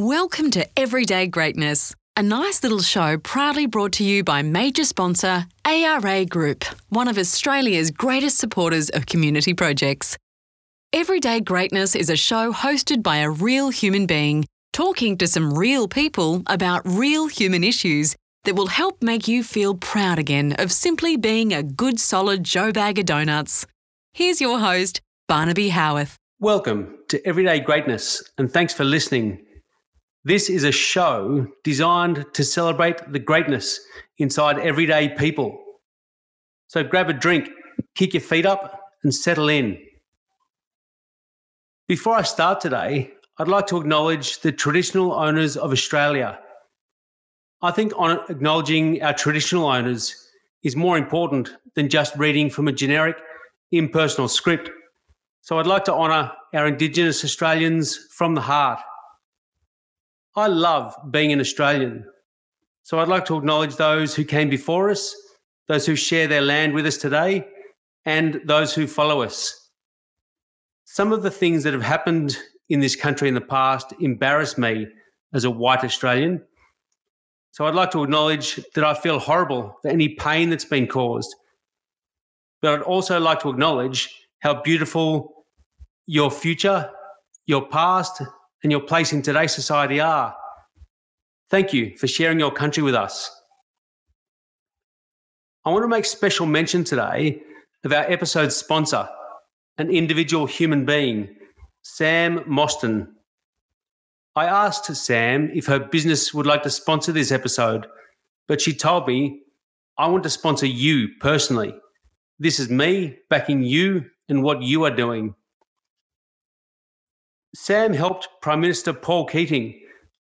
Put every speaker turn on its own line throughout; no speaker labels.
Welcome to Everyday Greatness, a nice little show proudly brought to you by major sponsor ARA Group, one of Australia's greatest supporters of community projects. Everyday Greatness is a show hosted by a real human being talking to some real people about real human issues that will help make you feel proud again of simply being a good solid Joe bag of donuts. Here's your host, Barnaby Howarth.
Welcome to Everyday Greatness, and thanks for listening. This is a show designed to celebrate the greatness inside everyday people. So grab a drink, kick your feet up, and settle in. Before I start today, I'd like to acknowledge the traditional owners of Australia. I think acknowledging our traditional owners is more important than just reading from a generic, impersonal script. So I'd like to honour our Indigenous Australians from the heart. I love being an Australian. So I'd like to acknowledge those who came before us, those who share their land with us today, and those who follow us. Some of the things that have happened in this country in the past embarrass me as a white Australian. So I'd like to acknowledge that I feel horrible for any pain that's been caused. But I'd also like to acknowledge how beautiful your future, your past, and your place in today's society are. Thank you for sharing your country with us. I want to make special mention today of our episode sponsor, an individual human being, Sam Mostyn. I asked Sam if her business would like to sponsor this episode, but she told me, I want to sponsor you personally. This is me backing you and what you are doing. Sam helped Prime Minister Paul Keating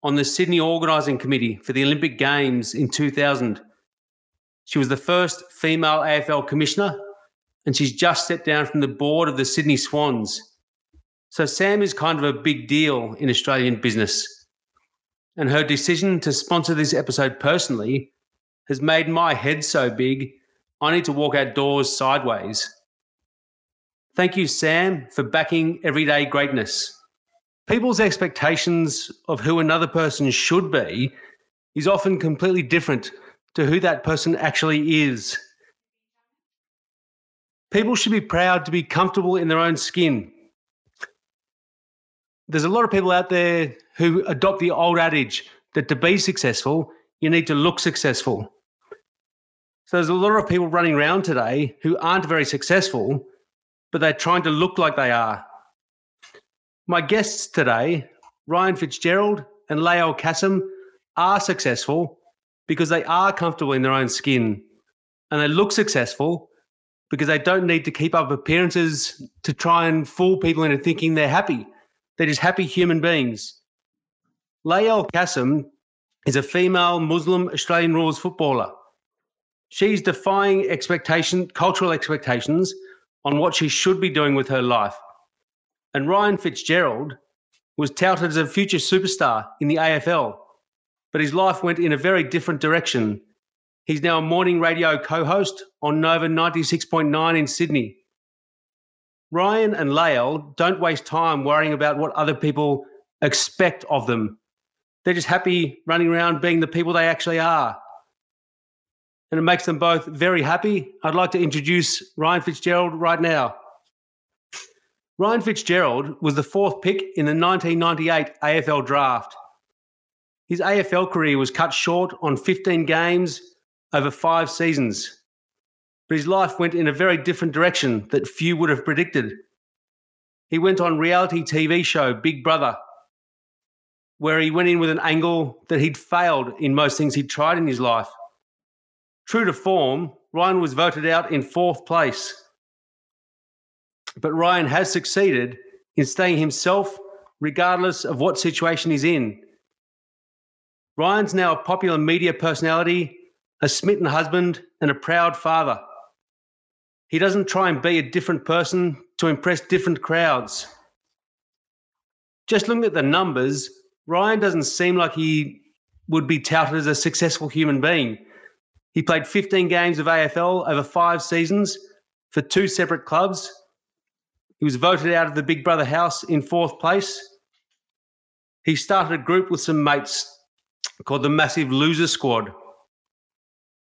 on the Sydney Organising Committee for the Olympic Games in 2000. She was the first female AFL commissioner, and she's just stepped down from the board of the Sydney Swans. So, Sam is kind of a big deal in Australian business. And her decision to sponsor this episode personally has made my head so big, I need to walk outdoors sideways. Thank you, Sam, for backing everyday greatness. People's expectations of who another person should be is often completely different to who that person actually is. People should be proud to be comfortable in their own skin. There's a lot of people out there who adopt the old adage that to be successful, you need to look successful. So there's a lot of people running around today who aren't very successful but they're trying to look like they are. My guests today, Ryan Fitzgerald and Lael Kassem, are successful because they are comfortable in their own skin and they look successful because they don't need to keep up appearances to try and fool people into thinking they're happy. They're just happy human beings. Lael Kassem is a female Muslim Australian rules footballer. She's defying expectation, cultural expectations on what she should be doing with her life. And Ryan Fitzgerald was touted as a future superstar in the AFL, but his life went in a very different direction. He's now a morning radio co host on Nova 96.9 in Sydney. Ryan and Lael don't waste time worrying about what other people expect of them. They're just happy running around being the people they actually are and it makes them both very happy. I'd like to introduce Ryan Fitzgerald right now. Ryan Fitzgerald was the fourth pick in the 1998 AFL draft. His AFL career was cut short on 15 games over five seasons, but his life went in a very different direction that few would have predicted. He went on reality TV show Big Brother, where he went in with an angle that he'd failed in most things he'd tried in his life. True to form, Ryan was voted out in fourth place. But Ryan has succeeded in staying himself regardless of what situation he's in. Ryan's now a popular media personality, a smitten husband, and a proud father. He doesn't try and be a different person to impress different crowds. Just looking at the numbers, Ryan doesn't seem like he would be touted as a successful human being. He played 15 games of AFL over five seasons for two separate clubs. He was voted out of the Big Brother house in fourth place. he started a group with some mates called the Massive Loser Squad.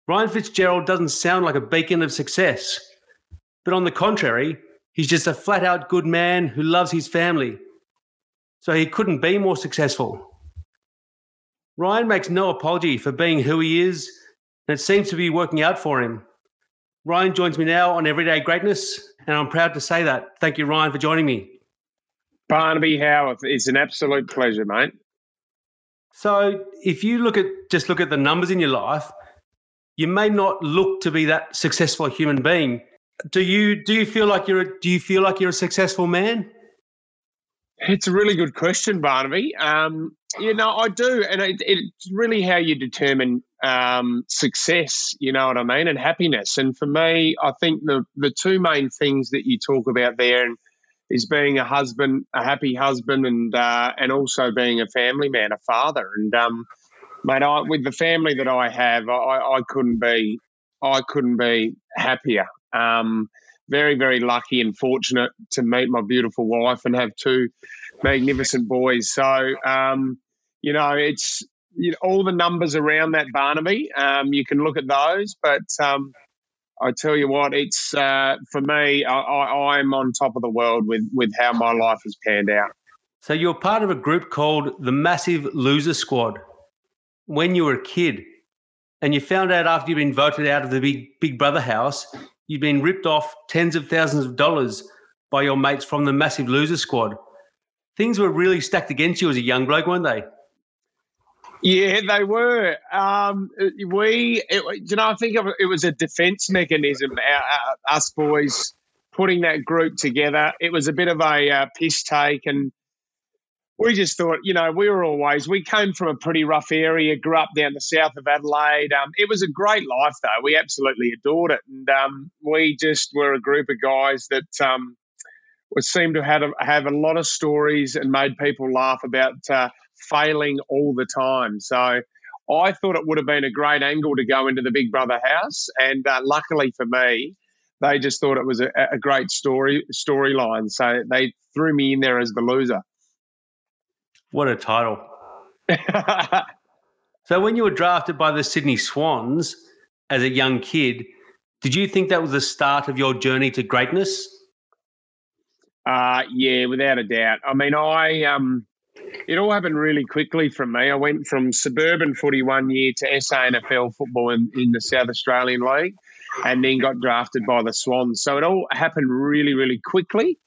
Ryan Fitzgerald doesn't sound like a beacon of success, but on the contrary, he's just a flat out good man who loves his family. So he couldn't be more successful. Ryan makes no apology for being who he is, and it seems to be working out for him. Ryan joins me now on Everyday Greatness, and I'm proud to say that. Thank you, Ryan, for joining me.
Barnaby Howarth, it's an absolute pleasure, mate.
So, if you look at just look at the numbers in your life, you may not look to be that successful human being. Do you do you feel like you're a, do you feel like you're a successful man?
It's a really good question, Barnaby. Um, you know, I do, and it, it's really how you determine um, success. You know what I mean, and happiness. And for me, I think the the two main things that you talk about there, and is being a husband, a happy husband, and uh, and also being a family man, a father. And um, mate, I, with the family that I have, I, I couldn't be, I couldn't be happier. Um, very, very lucky and fortunate to meet my beautiful wife and have two magnificent boys. So, um, you know, it's you know, all the numbers around that Barnaby. Um, you can look at those, but um, I tell you what, it's uh, for me. I, am on top of the world with with how my life has panned out.
So you're part of a group called the Massive Loser Squad. When you were a kid, and you found out after you'd been voted out of the Big Big Brother house, you'd been ripped off tens of thousands of dollars by your mates from the Massive Loser Squad. Things were really stacked against you as a young bloke, weren't they?
Yeah, they were. Um, we, it, you know, I think it was a defence mechanism. Our, us boys putting that group together. It was a bit of a uh, piss take, and we just thought, you know, we were always. We came from a pretty rough area, grew up down the south of Adelaide. Um, it was a great life, though. We absolutely adored it, and um, we just were a group of guys that. Um, seemed to have a, have a lot of stories and made people laugh about uh, failing all the time. So I thought it would have been a great angle to go into the Big Brother house, and uh, luckily for me, they just thought it was a, a great story storyline. So they threw me in there as the loser.
What a title! so when you were drafted by the Sydney Swans as a young kid, did you think that was the start of your journey to greatness?
Uh, yeah, without a doubt. I mean, I um, it all happened really quickly from me. I went from suburban footy one year to SANFL football in, in the South Australian League and then got drafted by the Swans. So it all happened really, really quickly.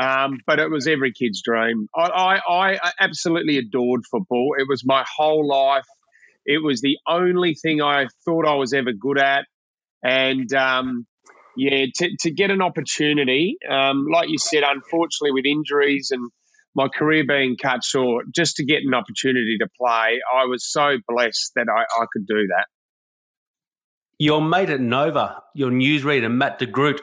Um, but it was every kid's dream. I, I, I, absolutely adored football. It was my whole life. It was the only thing I thought I was ever good at. And um, yeah, to, to, get an opportunity, um, like you said, unfortunately with injuries and my career being cut short, just to get an opportunity to play, I was so blessed that I, I could do that.
Your mate at Nova, your newsreader, Matt de Groot,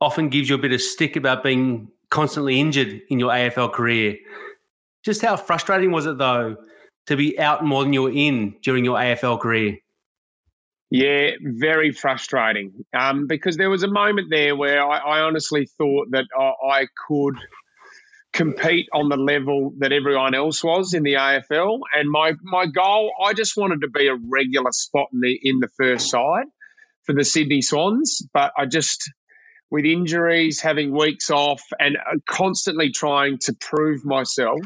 often gives you a bit of stick about being constantly injured in your AFL career. Just how frustrating was it, though, to be out more than you were in during your AFL career?
Yeah, very frustrating. Um, because there was a moment there where I, I honestly thought that I, I could – compete on the level that everyone else was in the AFL. And my my goal, I just wanted to be a regular spot in the in the first side for the Sydney Swans. But I just with injuries, having weeks off, and uh, constantly trying to prove myself,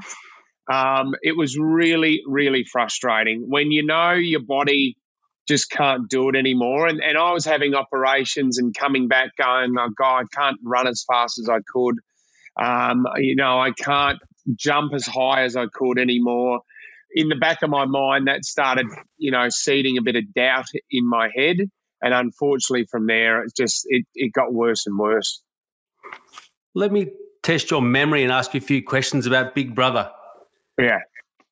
um, it was really, really frustrating when you know your body just can't do it anymore. And, and I was having operations and coming back going, oh, God, I can't run as fast as I could. Um, you know, I can't jump as high as I could anymore. In the back of my mind, that started, you know, seeding a bit of doubt in my head. And unfortunately, from there, it just it, it got worse and worse.
Let me test your memory and ask you a few questions about Big Brother.
Yeah.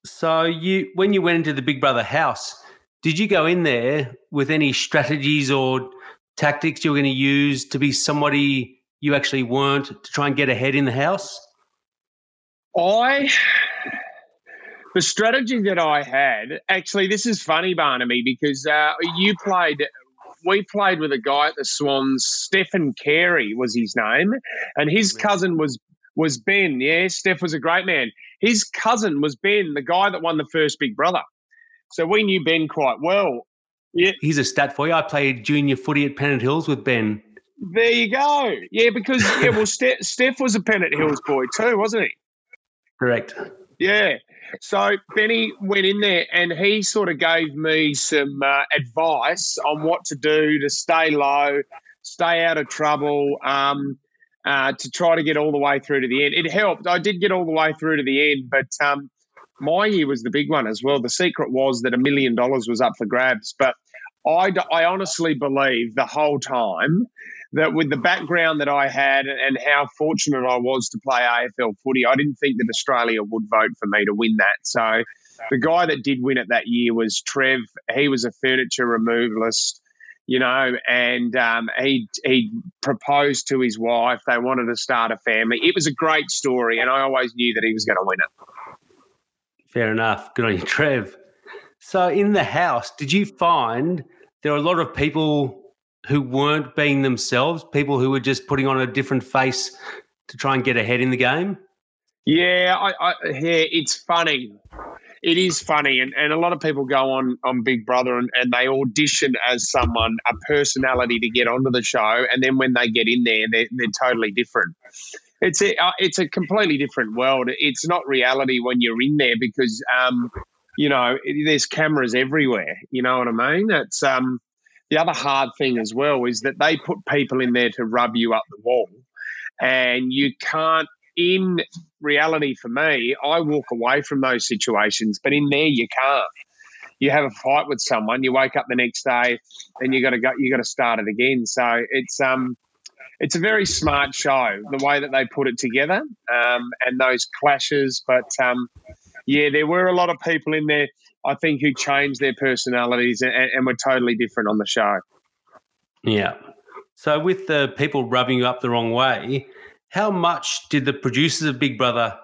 So you, when you went into the Big Brother house, did you go in there with any strategies or tactics you were going to use to be somebody you actually weren't to try and get ahead in the house?
I the strategy that I had actually this is funny Barnaby because uh, you played we played with a guy at the Swans Stephen Carey was his name and his cousin was was Ben yeah Steph was a great man his cousin was Ben, the guy that won the first Big Brother. So we knew Ben quite well.
Yeah. Here's a stat for you. I played junior footy at Pennant Hills with Ben.
There you go. Yeah, because yeah, well, Steph, Steph was a Pennant Hills boy too, wasn't he?
Correct.
Yeah. So Benny went in there and he sort of gave me some uh, advice on what to do to stay low, stay out of trouble, um, uh, to try to get all the way through to the end. It helped. I did get all the way through to the end, but um, my year was the big one as well. The secret was that a million dollars was up for grabs, but I, I honestly believe the whole time that with the background that I had and how fortunate I was to play AFL footy, I didn't think that Australia would vote for me to win that. So the guy that did win it that year was Trev. He was a furniture removalist, you know, and um, he he proposed to his wife. They wanted to start a family. It was a great story, and I always knew that he was going to win it.
Fair enough. Good on you, Trev. So in the house, did you find there are a lot of people who weren't being themselves, people who were just putting on a different face to try and get ahead in the game?
Yeah, I, I, yeah, it's funny. It is funny, and, and a lot of people go on on Big Brother and, and they audition as someone, a personality to get onto the show, and then when they get in there, they're, they're totally different. It's a uh, it's a completely different world. It's not reality when you're in there because um, you know there's cameras everywhere. You know what I mean? It's um, the other hard thing as well is that they put people in there to rub you up the wall, and you can't. In reality, for me, I walk away from those situations, but in there, you can't. You have a fight with someone, you wake up the next day, and you got to go. You got to start it again. So it's um, it's a very smart show, the way that they put it together, um, and those clashes. But um, yeah, there were a lot of people in there I think, who changed their personalities and, and were totally different on the show.
Yeah. So, with the people rubbing you up the wrong way, how much did the producers of Big Brother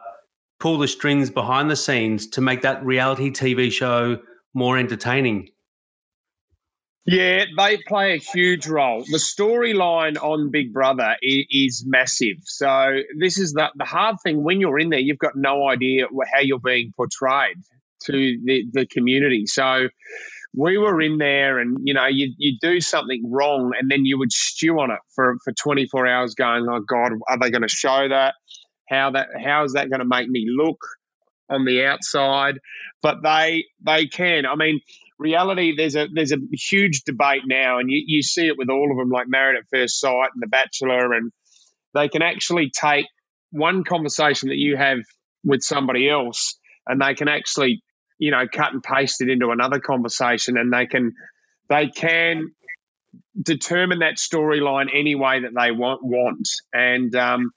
pull the strings behind the scenes to make that reality TV show more entertaining?
Yeah, they play a huge role. The storyline on Big Brother is, is, massive. So this is the, the hard thing when you're in there. You've got no idea how you're being portrayed to the, the community. So we were in there and, you know, you, you do something wrong and then you would stew on it for, for 24 hours going, oh God, are they going to show that? How that, how is that going to make me look on the outside? But they, they can. I mean, reality, there's a, there's a huge debate now and you, you see it with all of them like Married at First Sight and The Bachelor and they can actually take one conversation that you have with somebody else and they can actually you know, cut and paste it into another conversation, and they can they can determine that storyline any way that they want. want. And um,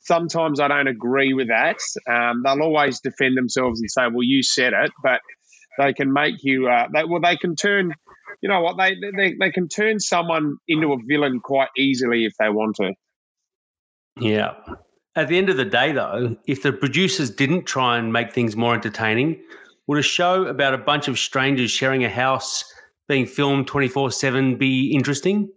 sometimes I don't agree with that. Um, they'll always defend themselves and say, "Well, you said it," but they can make you. Uh, they, well, they can turn. You know what? They, they they can turn someone into a villain quite easily if they want to.
Yeah. At the end of the day, though, if the producers didn't try and make things more entertaining, would a show about a bunch of strangers sharing a house being filmed 24 7 be interesting?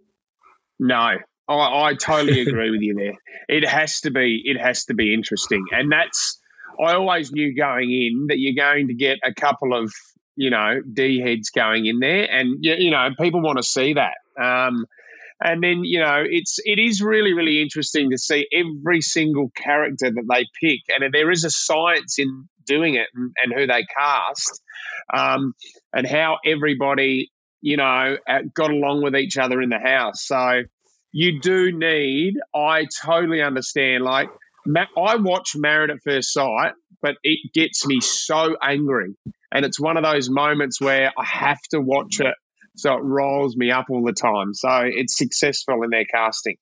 No, I, I totally agree with you there. It has to be. It has to be interesting, and that's. I always knew going in that you're going to get a couple of you know d heads going in there, and you know people want to see that. Um, and then you know it's it is really really interesting to see every single character that they pick, and there is a science in doing it and, and who they cast, um, and how everybody, you know, uh, got along with each other in the house. So you do need, I totally understand. Like, I watch Married at First Sight, but it gets me so angry. And it's one of those moments where I have to watch it so it rolls me up all the time. So it's successful in their casting.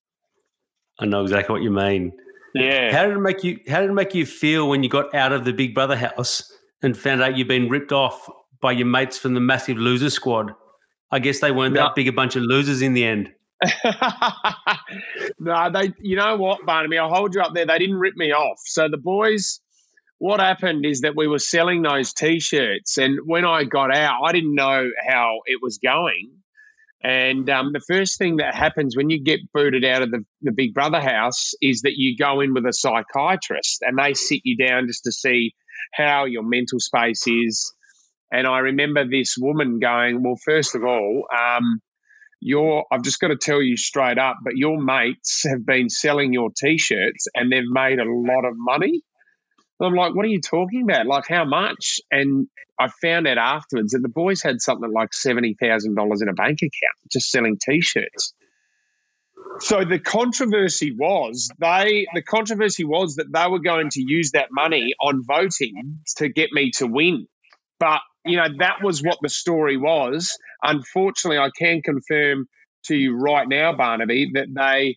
I know exactly what you mean.
Yeah.
How did it make you? How did it make you feel when you got out of the Big Brother house and found out you'd been ripped off by your mates from the massive loser squad? I guess they weren't no. that big a bunch of losers in the end.
no, they. You know what, Barnaby? I'll hold you up there. They didn't rip me off. So the boys. What happened is that we were selling those T-shirts, and when I got out, I didn't know how it was going. And um, the first thing that happens when you get booted out of the, the Big Brother house is that you go in with a psychiatrist and they sit you down just to see how your mental space is. And I remember this woman going, Well, first of all, um, your I've just got to tell you straight up, but your mates have been selling your t-shirts and they've made a lot of money. And I'm like, what are you talking about? Like how much? And I found out afterwards that the boys had something like seventy thousand dollars in a bank account just selling t-shirts. So the controversy was they the controversy was that they were going to use that money on voting to get me to win. But you know, that was what the story was. Unfortunately, I can confirm to you right now, Barnaby, that they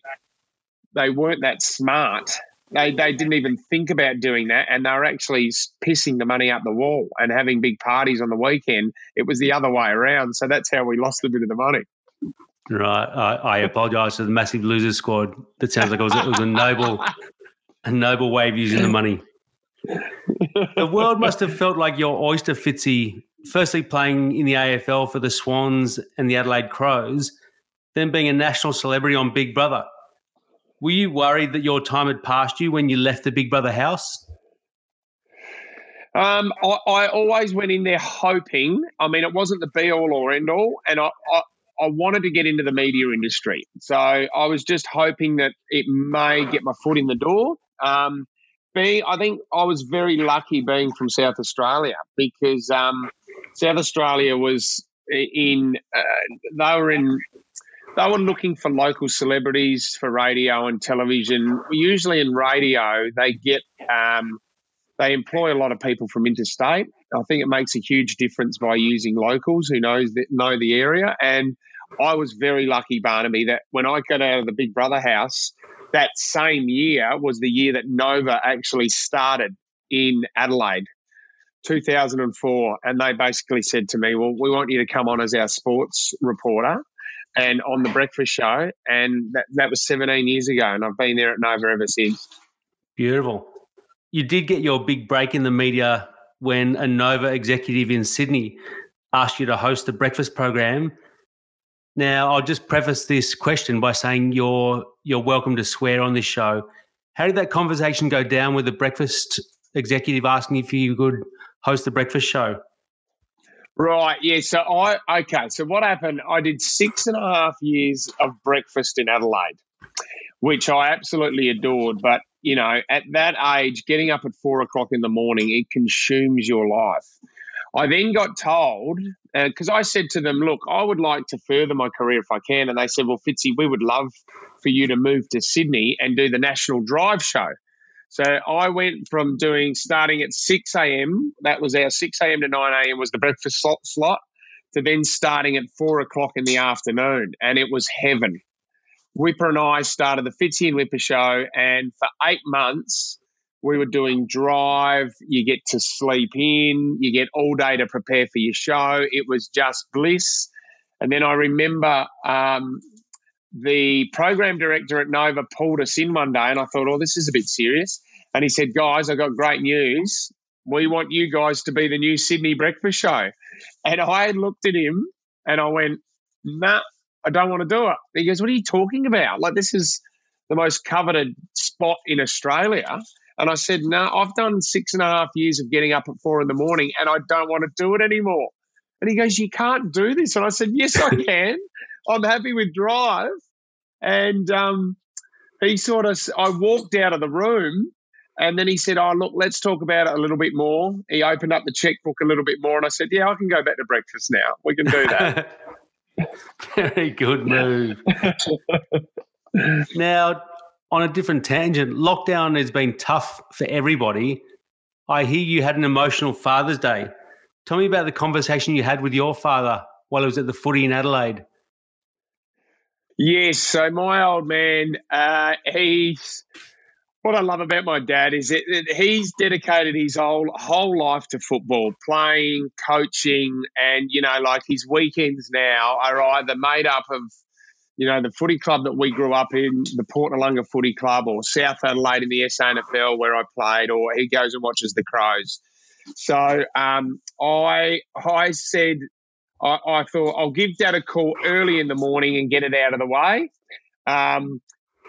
they weren't that smart. They they didn't even think about doing that, and they were actually pissing the money up the wall and having big parties on the weekend. It was the other way around, so that's how we lost a bit of the money.
Right, I, I apologise to the massive losers squad. That sounds like it was, it was a noble, a noble way of using the money the world must have felt like your oyster, Fitzy. Firstly, playing in the AFL for the Swans and the Adelaide Crows, then being a national celebrity on Big Brother. Were you worried that your time had passed you when you left the Big Brother house?
Um, I, I, always went in there hoping. I mean, it wasn't the be all or end all, and I, I, I wanted to get into the media industry. So I was just hoping that it may get my foot in the door. Um, being, I think I was very lucky being from South Australia because um, South Australia was in, uh, they were in, they were looking for local celebrities for radio and television. Usually in radio, they get, um, they employ a lot of people from interstate. I think it makes a huge difference by using locals who knows that know the area. And I was very lucky, Barnaby, that when I got out of the Big Brother house, that same year was the year that Nova actually started in Adelaide, 2004. And they basically said to me, Well, we want you to come on as our sports reporter and on the breakfast show. And that, that was 17 years ago. And I've been there at Nova ever since.
Beautiful. You did get your big break in the media when a Nova executive in Sydney asked you to host the breakfast program now, I'll just preface this question by saying you're you're welcome to swear on this show. How did that conversation go down with the breakfast executive asking if you could host the breakfast show?
Right. Yeah. So I okay. So what happened? I did six and a half years of breakfast in Adelaide, which I absolutely adored. But you know, at that age, getting up at four o'clock in the morning, it consumes your life. I then got told because uh, I said to them, "Look, I would like to further my career if I can," and they said, "Well, Fitzy, we would love for you to move to Sydney and do the national drive show." So I went from doing starting at six a.m. That was our six a.m. to nine a.m. was the breakfast slot, slot to then starting at four o'clock in the afternoon, and it was heaven. Wippa and I started the Fitzy and Wippa show, and for eight months we were doing drive. You get to sleep in. You get all day to prepare for your show. It was just bliss. And then I remember um, the program director at Nova pulled us in one day, and I thought, oh, this is a bit serious. And he said, guys, I've got great news. We want you guys to be the new Sydney breakfast show. And I looked at him and I went, nah, I don't want to do it. He goes, what are you talking about? Like, this is the most coveted spot in Australia. And I said, No, I've done six and a half years of getting up at four in the morning and I don't want to do it anymore. And he goes, You can't do this. And I said, Yes, I can. I'm happy with drive. And um, he sort of, I walked out of the room and then he said, Oh, look, let's talk about it a little bit more. He opened up the checkbook a little bit more. And I said, Yeah, I can go back to breakfast now. We can do that.
Very good move. now, on a different tangent, lockdown has been tough for everybody. I hear you had an emotional Father's Day. Tell me about the conversation you had with your father while he was at the footy in Adelaide.
Yes, so my old man, uh, he's what I love about my dad is that he's dedicated his whole whole life to football, playing, coaching, and you know, like his weekends now are either made up of you know, the footy club that we grew up in, the Port Noarlunga Footy Club, or South Adelaide in the SANFL where I played, or he goes and watches the Crows. So um, I I said I, I, thought I'll give Dad a call early in the morning and get it out of the way. Um,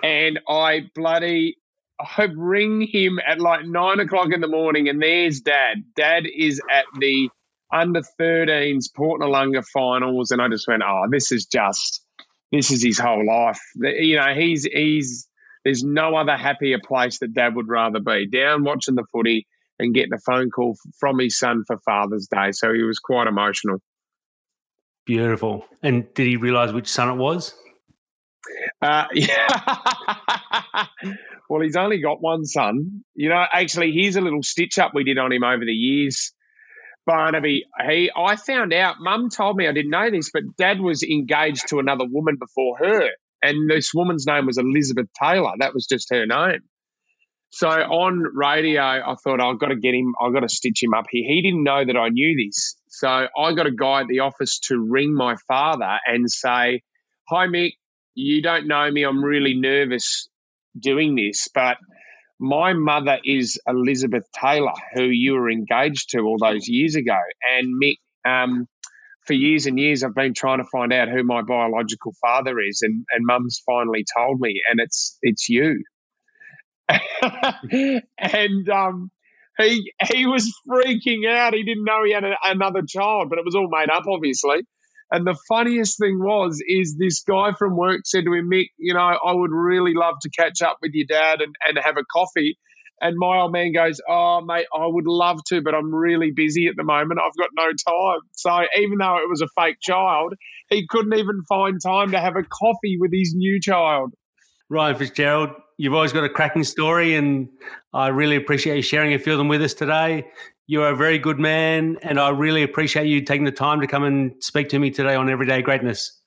and I bloody I ring him at like nine o'clock in the morning, and there's Dad. Dad is at the under 13s Port Noarlunga finals, and I just went, "Oh, this is just this is his whole life." You know, he's he's there's no other happier place that Dad would rather be down watching the footy and getting a phone call from his son for Father's Day. So he was quite emotional.
Beautiful. And did he realise which son it was?
Uh, yeah. well, he's only got one son. You know, actually, here's a little stitch up we did on him over the years. Barnaby, he, I found out, mum told me, I didn't know this, but dad was engaged to another woman before her. And this woman's name was Elizabeth Taylor. That was just her name. So on radio, I thought I've got to get him, I've got to stitch him up here. He didn't know that I knew this. So I got a guy at the office to ring my father and say, Hi, Mick, you don't know me. I'm really nervous doing this, but my mother is Elizabeth Taylor, who you were engaged to all those years ago. And Mick, um, for years and years, I've been trying to find out who my biological father is, and, and Mum's finally told me, and it's it's you. and um, he he was freaking out. He didn't know he had a, another child, but it was all made up, obviously. And the funniest thing was, is this guy from work said to him, Mick, you know, I would really love to catch up with your dad and, and have a coffee. And my old man goes, Oh, mate, I would love to, but I'm really busy at the moment. I've got no time. So even though it was a fake child, he couldn't even find time to have a coffee with his new child.
Ryan Fitzgerald, you've always got a cracking story, and I really appreciate you sharing a few of them with us today. You're a very good man, and I really appreciate you taking the time to come and speak to me today on Everyday Greatness.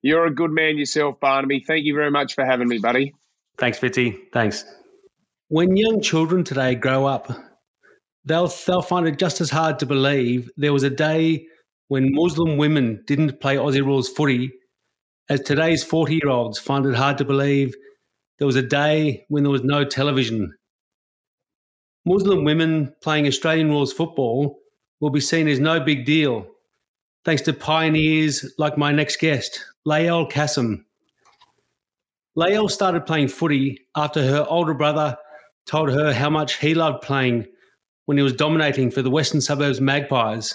You're a good man yourself, Barnaby. Thank you very much for having me, buddy.
Thanks, Fitzy. Thanks. When young children today grow up, they'll they'll find it just as hard to believe there was a day when Muslim women didn't play Aussie rules footy as today's 40 year olds find it hard to believe there was a day when there was no television Muslim women playing Australian rules football will be seen as no big deal, thanks to pioneers like my next guest, Lael Kassem. Lael started playing footy after her older brother told her how much he loved playing when he was dominating for the Western Suburbs Magpies.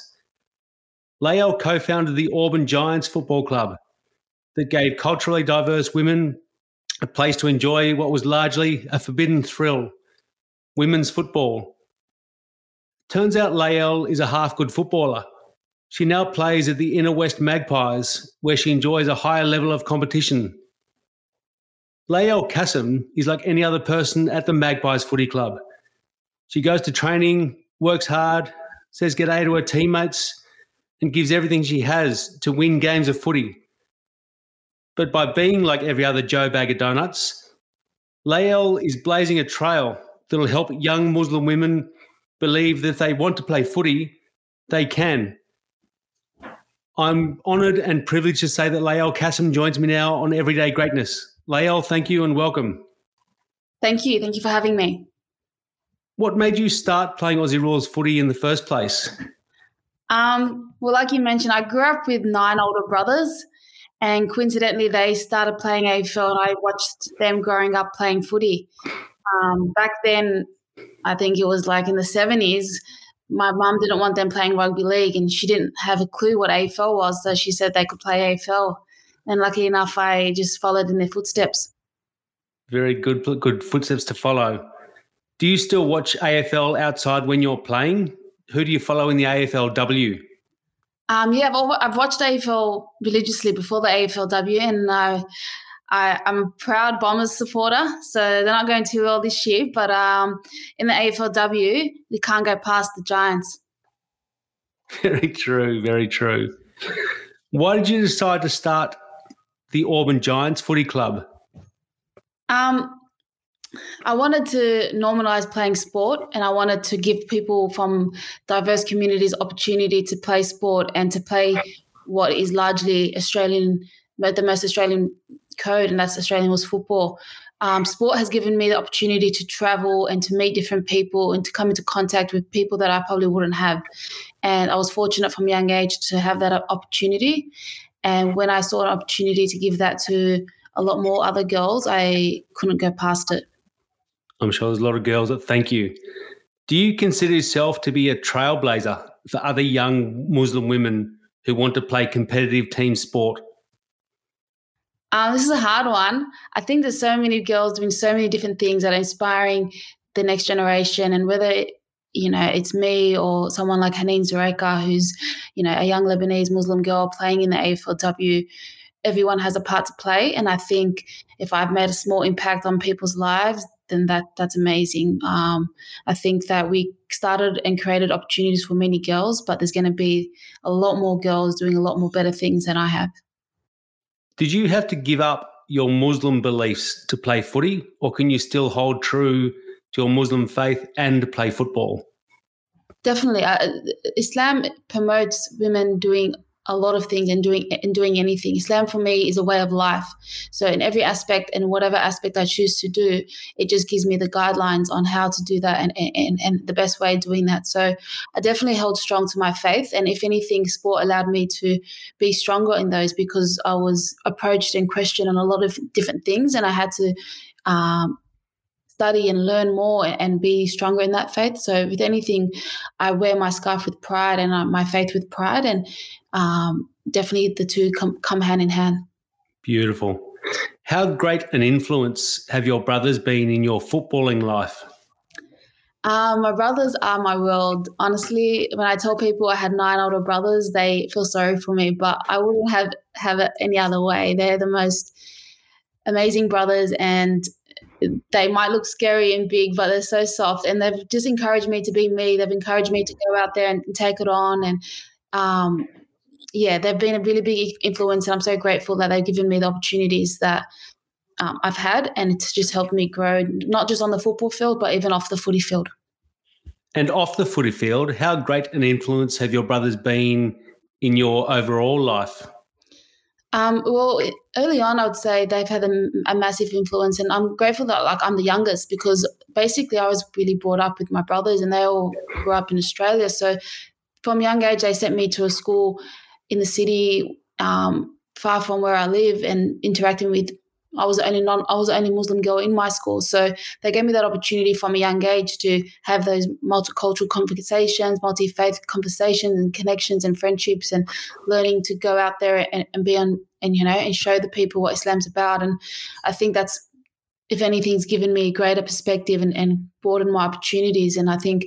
Lael co founded the Auburn Giants Football Club that gave culturally diverse women a place to enjoy what was largely a forbidden thrill women's football. Turns out Lael is a half good footballer. She now plays at the Inner West Magpies, where she enjoys a higher level of competition. Lael Kassem is like any other person at the Magpies Footy Club. She goes to training, works hard, says g'day to her teammates, and gives everything she has to win games of footy. But by being like every other Joe Bag of Donuts, Lael is blazing a trail that'll help young Muslim women believe that if they want to play footy, they can. I'm honoured and privileged to say that Lael Kassem joins me now on Everyday Greatness. Lael, thank you and welcome.
Thank you. Thank you for having me.
What made you start playing Aussie rules footy in the first place?
Um, well, like you mentioned, I grew up with nine older brothers, and coincidentally, they started playing AFL, and I watched them growing up playing footy. Um, back then, I think it was like in the 70s, my mum didn't want them playing rugby league and she didn't have a clue what AFL was. So she said they could play AFL. And lucky enough, I just followed in their footsteps.
Very good, good footsteps to follow. Do you still watch AFL outside when you're playing? Who do you follow in the AFLW?
Um, yeah, I've, I've watched AFL religiously before the AFLW, and uh, I, am a proud Bombers supporter, so they're not going too well this year. But um, in the AFLW, you can't go past the Giants.
Very true. Very true. Why did you decide to start the Auburn Giants Footy Club?
Um, I wanted to normalize playing sport and I wanted to give people from diverse communities opportunity to play sport and to play what is largely Australian, the most Australian code, and that's Australian rules football. Um, sport has given me the opportunity to travel and to meet different people and to come into contact with people that I probably wouldn't have. And I was fortunate from a young age to have that opportunity. And when I saw an opportunity to give that to a lot more other girls, I couldn't go past it.
I'm sure there's a lot of girls that thank you. Do you consider yourself to be a trailblazer for other young Muslim women who want to play competitive team sport?
Um, this is a hard one. I think there's so many girls doing so many different things that are inspiring the next generation, and whether you know it's me or someone like Haneen Zreika, who's you know a young Lebanese Muslim girl playing in the AFLW, everyone has a part to play, and I think if I've made a small impact on people's lives, then that that's amazing. Um, I think that we started and created opportunities for many girls, but there's going to be a lot more girls doing a lot more better things than I have.
Did you have to give up your Muslim beliefs to play footy, or can you still hold true to your Muslim faith and play football?
Definitely, uh, Islam promotes women doing a lot of things and doing and doing anything. Islam for me is a way of life. So in every aspect and whatever aspect I choose to do, it just gives me the guidelines on how to do that and and, and the best way of doing that. So I definitely held strong to my faith. And if anything, sport allowed me to be stronger in those because I was approached and questioned on a lot of different things and I had to um, study and learn more and be stronger in that faith. So, with anything, I wear my scarf with pride and uh, my faith with pride. And um, definitely the two come, come hand in hand.
Beautiful. How great an influence have your brothers been in your footballing life?
Um, my brothers are my world. Honestly, when I tell people I had nine older brothers, they feel sorry for me, but I wouldn't have have it any other way. They're the most amazing brothers, and they might look scary and big, but they're so soft. And they've just encouraged me to be me. They've encouraged me to go out there and take it on. And um, yeah, they've been a really big influence, and I'm so grateful that they've given me the opportunities that um, I've had, and it's just helped me grow, not just on the football field, but even off the footy field.
And off the footy field, how great an influence have your brothers been in your overall life?
Um, well, early on, I would say they've had a, a, massive influence, and I'm grateful that like I'm the youngest because basically I was really brought up with my brothers, and they all grew up in Australia. So from young age, they sent me to a school in the city, um, far from where I live, and interacting with. I was the only non. I was the only Muslim girl in my school, so they gave me that opportunity from a young age to have those multicultural conversations, multi faith conversations, and connections and friendships, and learning to go out there and, and be on and you know and show the people what Islam's about. And I think that's if anything's given me a greater perspective and, and broadened my opportunities. And I think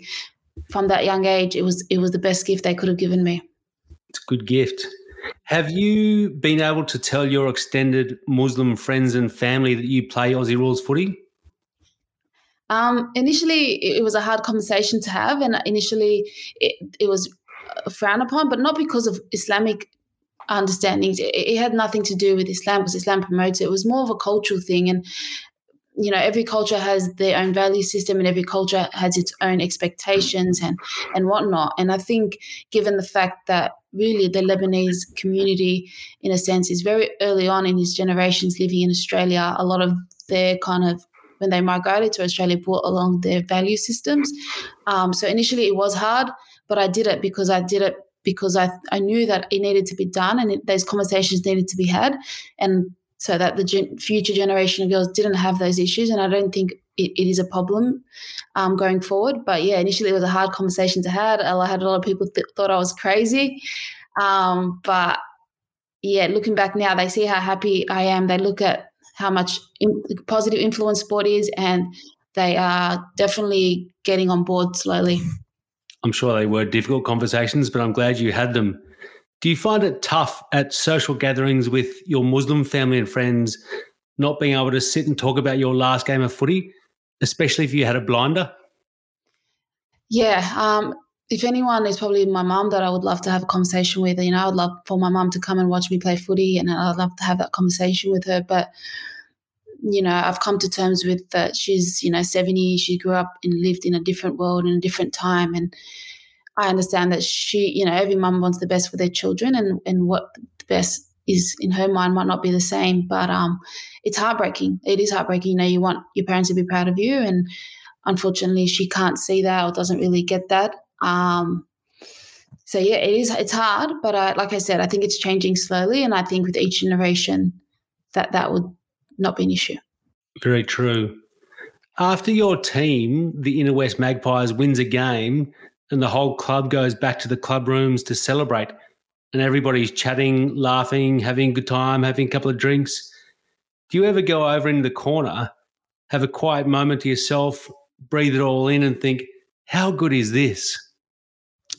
from that young age, it was it was the best gift they could have given me.
It's a good gift. Have you been able to tell your extended Muslim friends and family that you play Aussie rules footy?
Um, initially, it was a hard conversation to have, and initially, it, it was frowned upon, but not because of Islamic understandings. It, it, had nothing to do with Islam because Islam promotes it. It was more of a cultural thing, and you know every culture has their own value system and every culture has its own expectations and and whatnot. And i think given the fact that really the lebanese community in a sense is very early on in his generations living in australia a lot of their kind of when they migrated to australia brought along their value systems. Um, so initially it was hard but i did it because i did it because I, I knew that it needed to be done and it, those conversations needed to be had. And so that the gen- future generation of girls didn't have those issues. And I don't think it, it is a problem um, going forward. But yeah, initially it was a hard conversation to have. I had a lot of people th- thought I was crazy. Um, but yeah, looking back now, they see how happy I am. They look at how much in- positive influence sport is, and they are definitely getting on board slowly.
I'm sure they were difficult conversations, but I'm glad you had them. Do you find it tough at social gatherings with your Muslim family and friends not being able to sit and talk about your last game of footy, especially if you had a blinder?
Yeah. Um, if anyone is probably my mum that I would love to have a conversation with, you know, I would love for my mum to come and watch me play footy and I'd love to have that conversation with her. But, you know, I've come to terms with that she's, you know, 70, she grew up and lived in a different world in a different time. And, I understand that she, you know, every mum wants the best for their children, and and what the best is in her mind might not be the same. But um, it's heartbreaking. It is heartbreaking. You know, you want your parents to be proud of you, and unfortunately, she can't see that or doesn't really get that. Um, so yeah, it is. It's hard, but I, like I said, I think it's changing slowly, and I think with each generation, that that would not be an issue.
Very true. After your team, the Inner West Magpies, wins a game and the whole club goes back to the club rooms to celebrate, and everybody's chatting, laughing, having a good time, having a couple of drinks, do you ever go over in the corner, have a quiet moment to yourself, breathe it all in, and think, how good is this?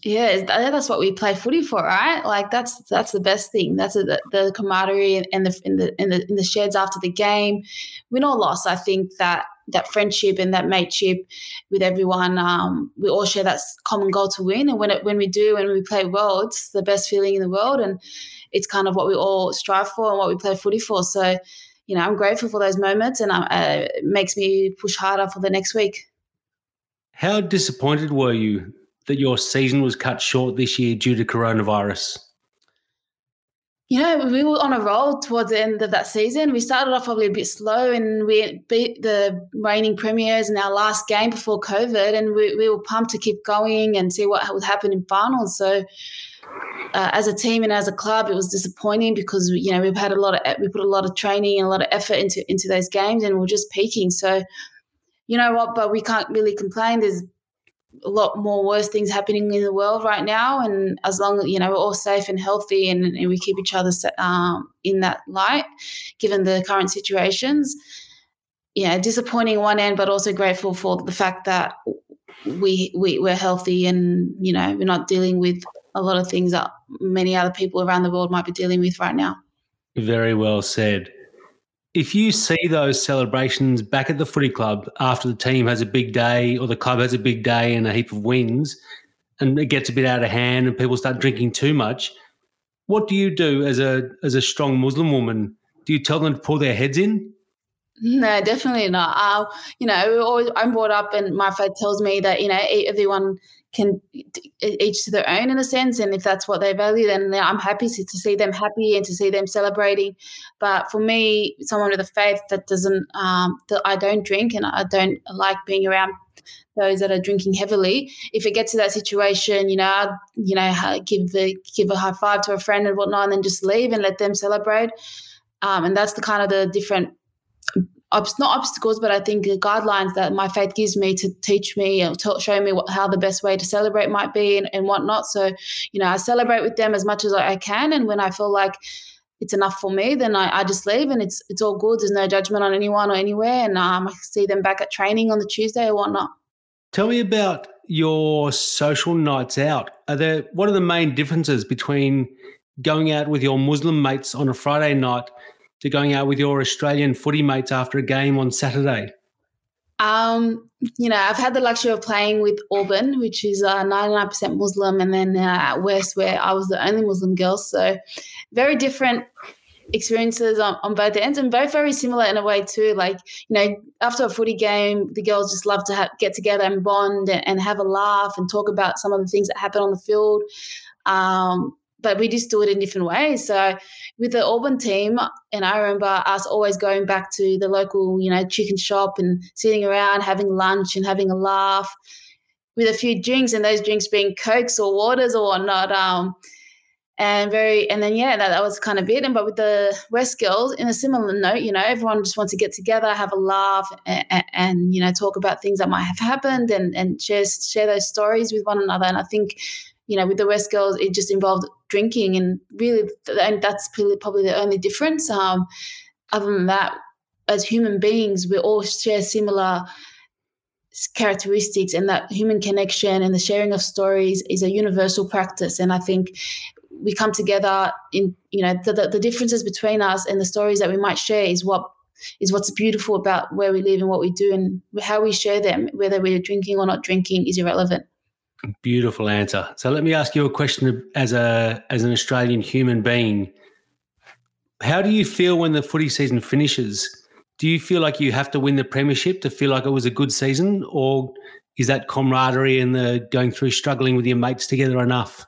Yeah, that's what we play footy for, right? Like that's that's the best thing. That's the, the camaraderie and the in the in the in the sheds after the game, win or loss. I think that that friendship and that mateship with everyone. Um, we all share that common goal to win, and when it, when we do, when we play well, it's the best feeling in the world, and it's kind of what we all strive for and what we play footy for. So, you know, I'm grateful for those moments, and uh, it makes me push harder for the next week.
How disappointed were you that your season was cut short this year due to coronavirus?
You know, we were on a roll towards the end of that season. We started off probably a bit slow and we beat the reigning premiers in our last game before COVID, and we, we were pumped to keep going and see what would happen in finals. So, uh, as a team and as a club, it was disappointing because you know we've had a lot of we put a lot of training and a lot of effort into into those games, and we're just peaking. So, you know what? But we can't really complain. There's a lot more worse things happening in the world right now. And as long as, you know, we're all safe and healthy and, and we keep each other um, in that light, given the current situations, yeah, disappointing one end, but also grateful for the fact that we, we, we're healthy and, you know, we're not dealing with a lot of things that many other people around the world might be dealing with right now.
Very well said if you see those celebrations back at the footy club after the team has a big day or the club has a big day and a heap of wins and it gets a bit out of hand and people start drinking too much, what do you do as a as a strong Muslim woman? Do you tell them to pull their heads in?
No, definitely not. Uh, you know, always, I'm brought up, and my faith tells me that you know everyone can each to their own in a sense and if that's what they value then i'm happy to, to, see them happy and to see them celebrating but for me someone with a faith that doesn't um, that i don't drink and i don't like being around those that are drinking heavily if it gets to that situation you know I'd, you know give the give a high five to a friend and whatnot and then just leave and let them celebrate um, and that's the kind of the different not obstacles, but I think the guidelines that my faith gives me to teach me and show me what, how the best way to celebrate might be and, and whatnot. So, you know, I celebrate with them as much as I can. And when I feel like it's enough for me, then I, I just leave and it's it's all good. There's no judgment on anyone or anywhere. And um, I see them back at training on the Tuesday or whatnot.
Tell me about your social nights out. Are there what are the main differences between going out with your Muslim mates on a Friday night to going out with your Australian footy mates after a game on Saturday?
Um, you know, I've had the luxury of playing with Auburn, which is uh, 99% Muslim, and then uh, at West, where I was the only Muslim girl. So, very different experiences on, on both ends, and both very similar in a way too. Like, you know, after a footy game, the girls just love to get together and bond and, and, have a laugh and talk about some of the things that happen on the field. Um, but we just do it in different ways. So with the Auburn team, and I remember us always going back to the local, you know, chicken shop and sitting around having lunch and having a laugh with a few drinks, and those drinks being cokes or waters or whatnot. Um, and very, and then yeah, that, that was kind of it. And but with the West girls, in a similar note, you know, everyone just wants to get together, have a laugh, and, and you know, talk about things that might have happened, and and share share those stories with one another. And I think you know, with the West girls, it just involved drinking, and really, and that's probably the only difference. Um, other than that, as human beings, we all share similar characteristics, and that human connection and the sharing of stories is a universal practice. And I think we come together in, you know, the, the, the differences between us and the stories that we might share is what is what's beautiful about where we live and what we do and how we share them, whether we're drinking or not drinking, is irrelevant.
Beautiful answer. So let me ask you a question as a as an Australian human being. How do you feel when the footy season finishes? Do you feel like you have to win the premiership to feel like it was a good season, or is that camaraderie and the going through struggling with your mates together enough?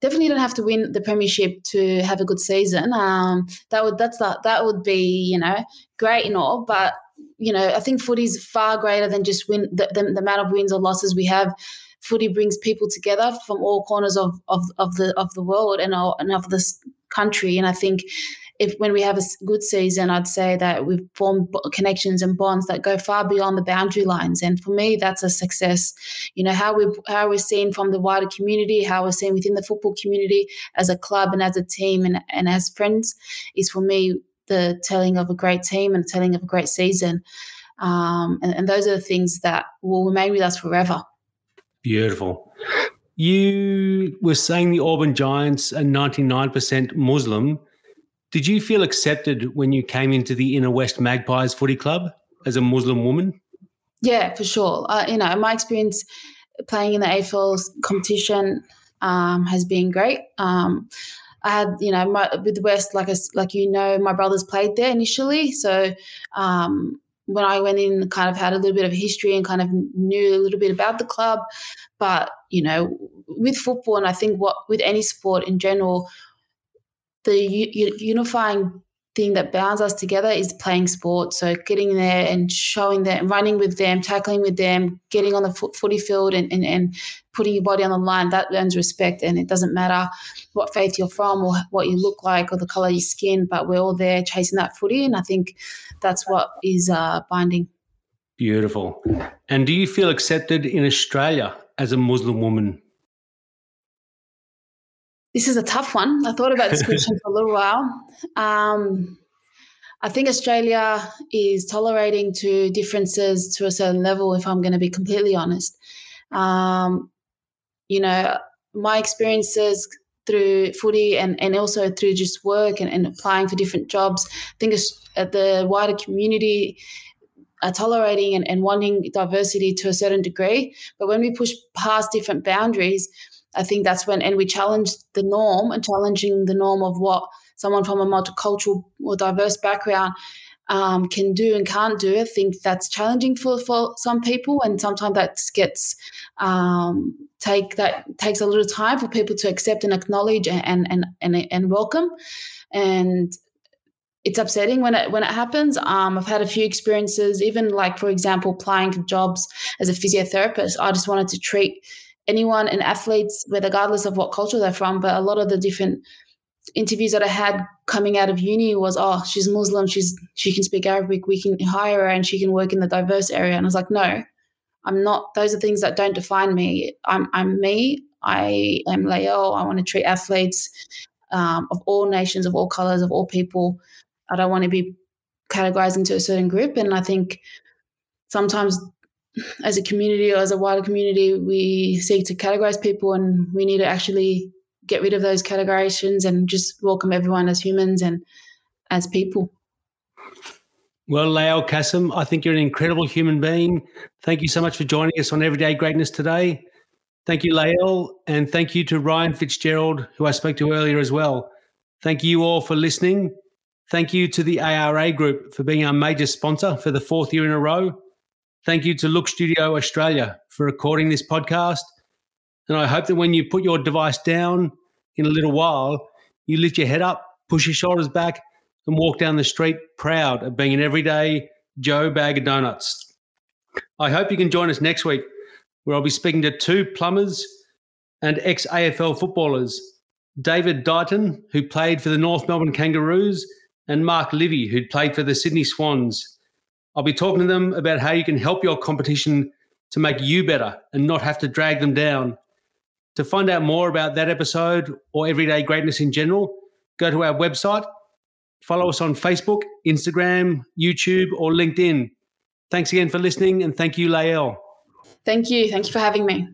Definitely don't have to win the premiership to have a good season. Um, that would that's that that would be you know great and all, but you know, I think footy is far greater than just win the, the, the, amount of wins or losses we have. Footy brings people together from all corners of, of, of the of the world and, all, and of this country, and I think if when we have a good season, I'd say that we've formed connections and bonds that go far beyond the boundary lines. And for me, that's a success. You know how we how we're seen from the wider community, how we're seen within the football community as a club and as a team and and as friends is for me the telling of a great team and the telling of a great season. Um, and, and those are the things that will remain with us forever.
Beautiful. You were saying the Auburn Giants are 99% Muslim. Did you feel accepted when you came into the Inner West Magpies Footy Club as a Muslim woman?
Yeah, for sure. Uh, you know, my experience playing in the AFL competition um, has been great. Um, I had, you know, my, with the West, like like you know, my brothers played there initially, so um, when I went in, kind of had a little bit of history and kind of knew a little bit about the club. But you know, with football, and I think what with any sport in general, the u- unifying thing that bounds us together is playing sport. So getting there and showing them, running with them, tackling with them, getting on the foot, footy field and, and, and putting your body on the line, that earns respect. And it doesn't matter what faith you're from or what you look like or the color of your skin, but we're all there chasing that footy. And I think that's what is uh, binding.
Beautiful. And do you feel accepted in Australia as a Muslim woman?
This is a tough one. I thought about this question for a little while. Um, I think Australia is tolerating to differences to a certain level, if I'm going to be completely honest. Um, you know, my experiences through footy and, and also through just work and, and applying for different jobs, I think uh, the wider community are tolerating and, and wanting diversity to a certain degree. But when we push past different boundaries, I think that's when, and we challenge the norm and challenging the norm of what someone from a multicultural or diverse background um, can do and can't do. I think that's challenging for, for some people, and sometimes that gets um, take that takes a little time for people to accept and acknowledge and and and, and welcome. And it's upsetting when it when it happens. Um, I've had a few experiences, even like for example, applying for jobs as a physiotherapist. I just wanted to treat anyone and athletes, regardless of what culture they're from. But a lot of the different interviews that I had coming out of uni was, oh, she's Muslim, she's she can speak Arabic, we can hire her and she can work in the diverse area. And I was like, no, I'm not. Those are things that don't define me. I'm I'm me. I am Lael. I want to treat athletes um, of all nations, of all colors, of all people. I don't want to be categorized into a certain group. And I think sometimes as a community or as a wider community, we seek to categorize people and we need to actually get rid of those categorizations and just welcome everyone as humans and as people.
Well, Lael Kassem, I think you're an incredible human being. Thank you so much for joining us on Everyday Greatness today. Thank you, Lael, and thank you to Ryan Fitzgerald, who I spoke to earlier as well. Thank you all for listening. Thank you to the ARA Group for being our major sponsor for the fourth year in a row. Thank you to Look Studio Australia for recording this podcast. And I hope that when you put your device down in a little while, you lift your head up, push your shoulders back, and walk down the street proud of being an everyday Joe Bag of Donuts. I hope you can join us next week, where I'll be speaking to two plumbers and ex AFL footballers David Dighton, who played for the North Melbourne Kangaroos, and Mark Livy, who played for the Sydney Swans. I'll be talking to them about how you can help your competition to make you better and not have to drag them down. To find out more about that episode or everyday greatness in general, go to our website, follow us on Facebook, Instagram, YouTube, or LinkedIn. Thanks again for listening, and thank you, Lael.
Thank you. Thank you for having me.